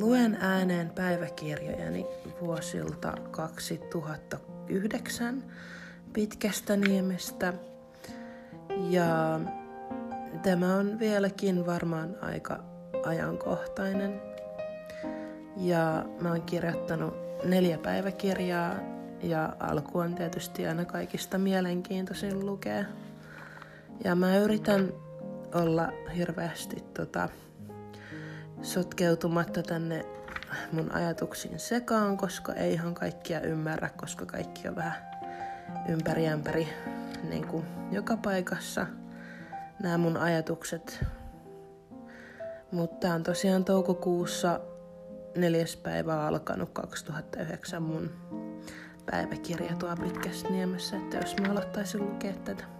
Luen ääneen päiväkirjojani vuosilta 2009 pitkästä niemestä. Ja tämä on vieläkin varmaan aika ajankohtainen. Ja mä oon kirjoittanut neljä päiväkirjaa ja alku on tietysti aina kaikista mielenkiintoisin lukea. Ja mä yritän olla hirveästi tota, sotkeutumatta tänne mun ajatuksiin sekaan, koska ei ihan kaikkia ymmärrä, koska kaikki on vähän ympäri ämpäri niin kuin joka paikassa nämä mun ajatukset. Mutta on tosiaan toukokuussa neljäs päivä alkanut 2009 mun päiväkirja tuo pitkästä niemessä, että jos mä aloittaisin lukea tätä.